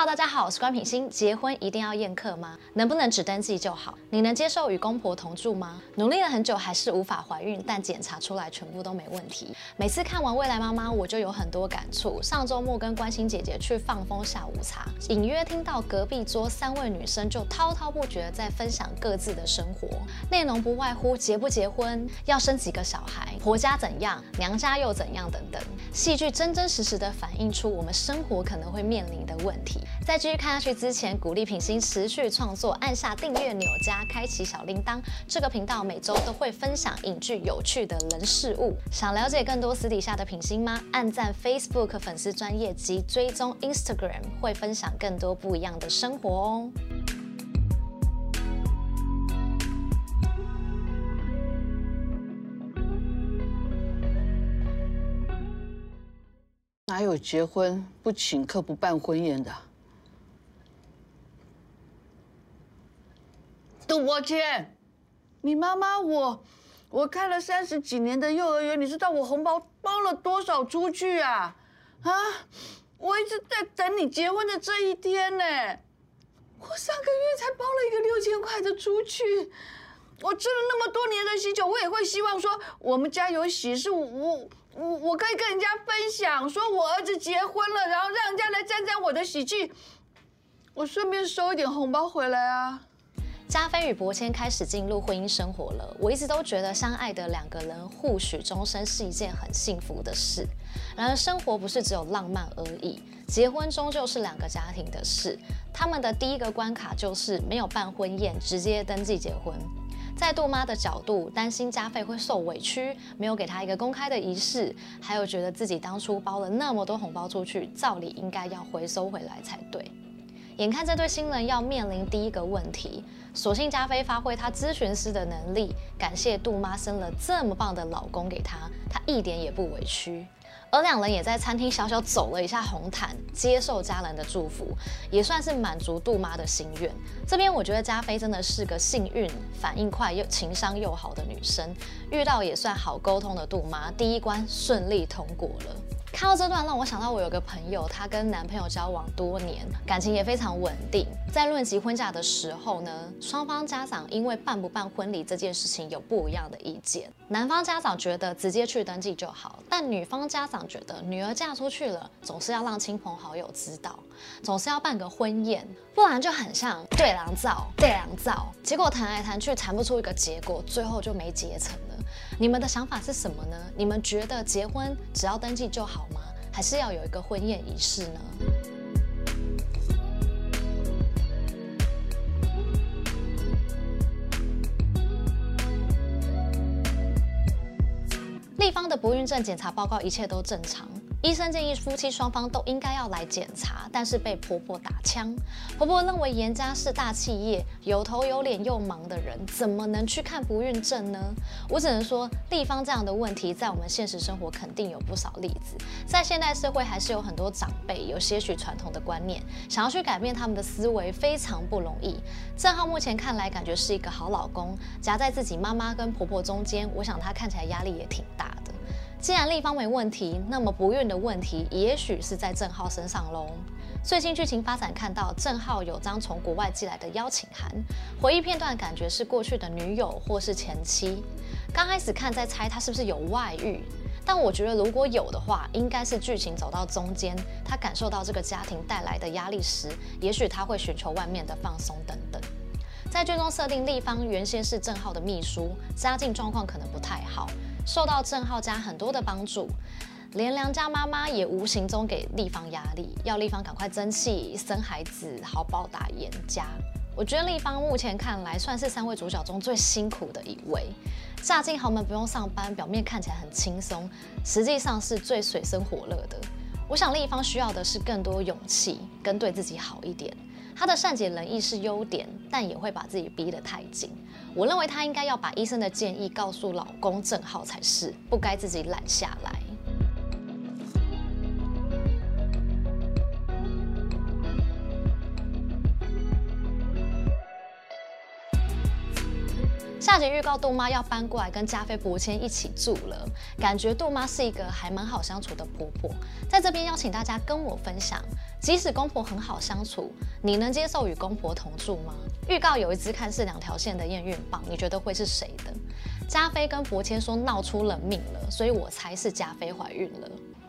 哈大家好，我是关品欣。结婚一定要宴客吗？能不能只登记就好？你能接受与公婆同住吗？努力了很久还是无法怀孕，但检查出来全部都没问题。每次看完《未来妈妈》，我就有很多感触。上周末跟关心姐姐去放风下午茶，隐约听到隔壁桌三位女生就滔滔不绝在分享各自的生活，内容不外乎结不结婚、要生几个小孩、婆家怎样、娘家又怎样等等。戏剧真真实实的反映出我们生活可能会面临的问题。在继续看下去之前，鼓励品心持续创作，按下订阅钮加开启小铃铛。这个频道每周都会分享影剧有趣的人事物。想了解更多私底下的品心吗？按赞 Facebook 粉丝专页及追踪 Instagram，会分享更多不一样的生活哦。哪有结婚不请客不办婚宴的？杜伯谦，你妈妈我，我开了三十几年的幼儿园，你知道我红包包了多少出去啊？啊，我一直在等你结婚的这一天呢。我上个月才包了一个六千块的出去。我吃了那么多年的喜酒，我也会希望说我们家有喜事，我我我我可以跟人家分享，说我儿子结婚了，然后让人家来沾沾我的喜气，我顺便收一点红包回来啊。加菲与博谦开始进入婚姻生活了。我一直都觉得相爱的两个人互许终身是一件很幸福的事。然而生活不是只有浪漫而已，结婚终究是两个家庭的事。他们的第一个关卡就是没有办婚宴，直接登记结婚。在杜妈的角度，担心加菲会受委屈，没有给他一个公开的仪式，还有觉得自己当初包了那么多红包出去，照理应该要回收回来才对。眼看这对新人要面临第一个问题，索性加菲发挥他咨询师的能力，感谢杜妈生了这么棒的老公给他，他一点也不委屈。而两人也在餐厅小小走了一下红毯，接受家人的祝福，也算是满足杜妈的心愿。这边我觉得加菲真的是个幸运、反应快又情商又好的女生，遇到也算好沟通的杜妈，第一关顺利通过了。看到这段，让我想到我有个朋友，她跟男朋友交往多年，感情也非常稳定。在论及婚嫁的时候呢，双方家长因为办不办婚礼这件事情有不一样的意见。男方家长觉得直接去登记就好，但女方家长觉得女儿嫁出去了，总是要让亲朋好友知道，总是要办个婚宴，不然就很像对狼造对狼造。结果谈来谈去谈不出一个结果，最后就没结成了。你们的想法是什么呢？你们觉得结婚只要登记就好吗？还是要有一个婚宴仪式呢？立方的不孕症检查报告一切都正常。医生建议夫妻双方都应该要来检查，但是被婆婆打枪。婆婆认为严家是大企业，有头有脸又忙的人，怎么能去看不孕症呢？我只能说，地方这样的问题在我们现实生活肯定有不少例子。在现代社会，还是有很多长辈有些许传统的观念，想要去改变他们的思维非常不容易。正浩目前看来感觉是一个好老公，夹在自己妈妈跟婆婆中间，我想他看起来压力也挺大的。既然立方没问题，那么不孕的问题也许是在正浩身上喽。最新剧情发展看到正浩有张从国外寄来的邀请函，回忆片段感觉是过去的女友或是前妻。刚开始看在猜他是不是有外遇，但我觉得如果有的话，应该是剧情走到中间，他感受到这个家庭带来的压力时，也许他会寻求外面的放松等等。在剧中设定，立方原先是正浩的秘书，家境状况可能不太好。受到郑浩家很多的帮助，连娘家妈妈也无形中给丽芳压力，要丽芳赶快争气生孩子，好报答严家。我觉得丽芳目前看来算是三位主角中最辛苦的一位，嫁进豪门不用上班，表面看起来很轻松，实际上是最水深火热的。我想丽芳需要的是更多勇气，跟对自己好一点。她的善解人意是优点，但也会把自己逼得太紧。我认为她应该要把医生的建议告诉老公正浩才是，不该自己懒下来。下集预告杜妈要搬过来跟加菲、伯谦一起住了，感觉杜妈是一个还蛮好相处的婆婆。在这边邀请大家跟我分享，即使公婆很好相处，你能接受与公婆同住吗？预告有一支看似两条线的验孕棒，你觉得会是谁的？加菲跟博谦说闹出人命了，所以我猜是加菲怀孕了。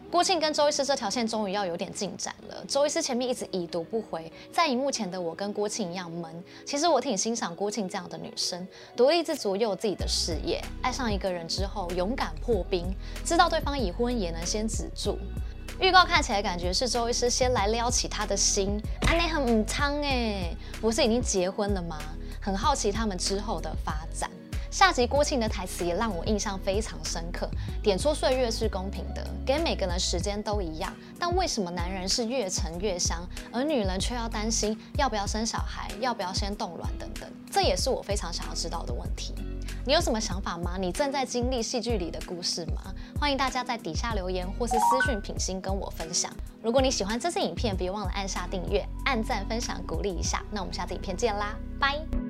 郭庆跟周医师这条线终于要有点进展了。周医师前面一直已读不回，在荧幕前的我跟郭庆一样闷。其实我挺欣赏郭庆这样的女生，独立自主又有自己的事业，爱上一个人之后勇敢破冰，知道对方已婚也能先止住。预告看起来感觉是周医师先来撩起他的心，安内很唔汤哎，不是已经结婚了吗？很好奇他们之后的发展。下集郭庆的台词也让我印象非常深刻，点出岁月是公平的，给每个人时间都一样，但为什么男人是越沉越香，而女人却要担心要不要生小孩，要不要先冻卵等等？这也是我非常想要知道的问题。你有什么想法吗？你正在经历戏剧里的故事吗？欢迎大家在底下留言或是私讯品心跟我分享。如果你喜欢这支影片，别忘了按下订阅、按赞、分享，鼓励一下。那我们下次影片见啦，拜。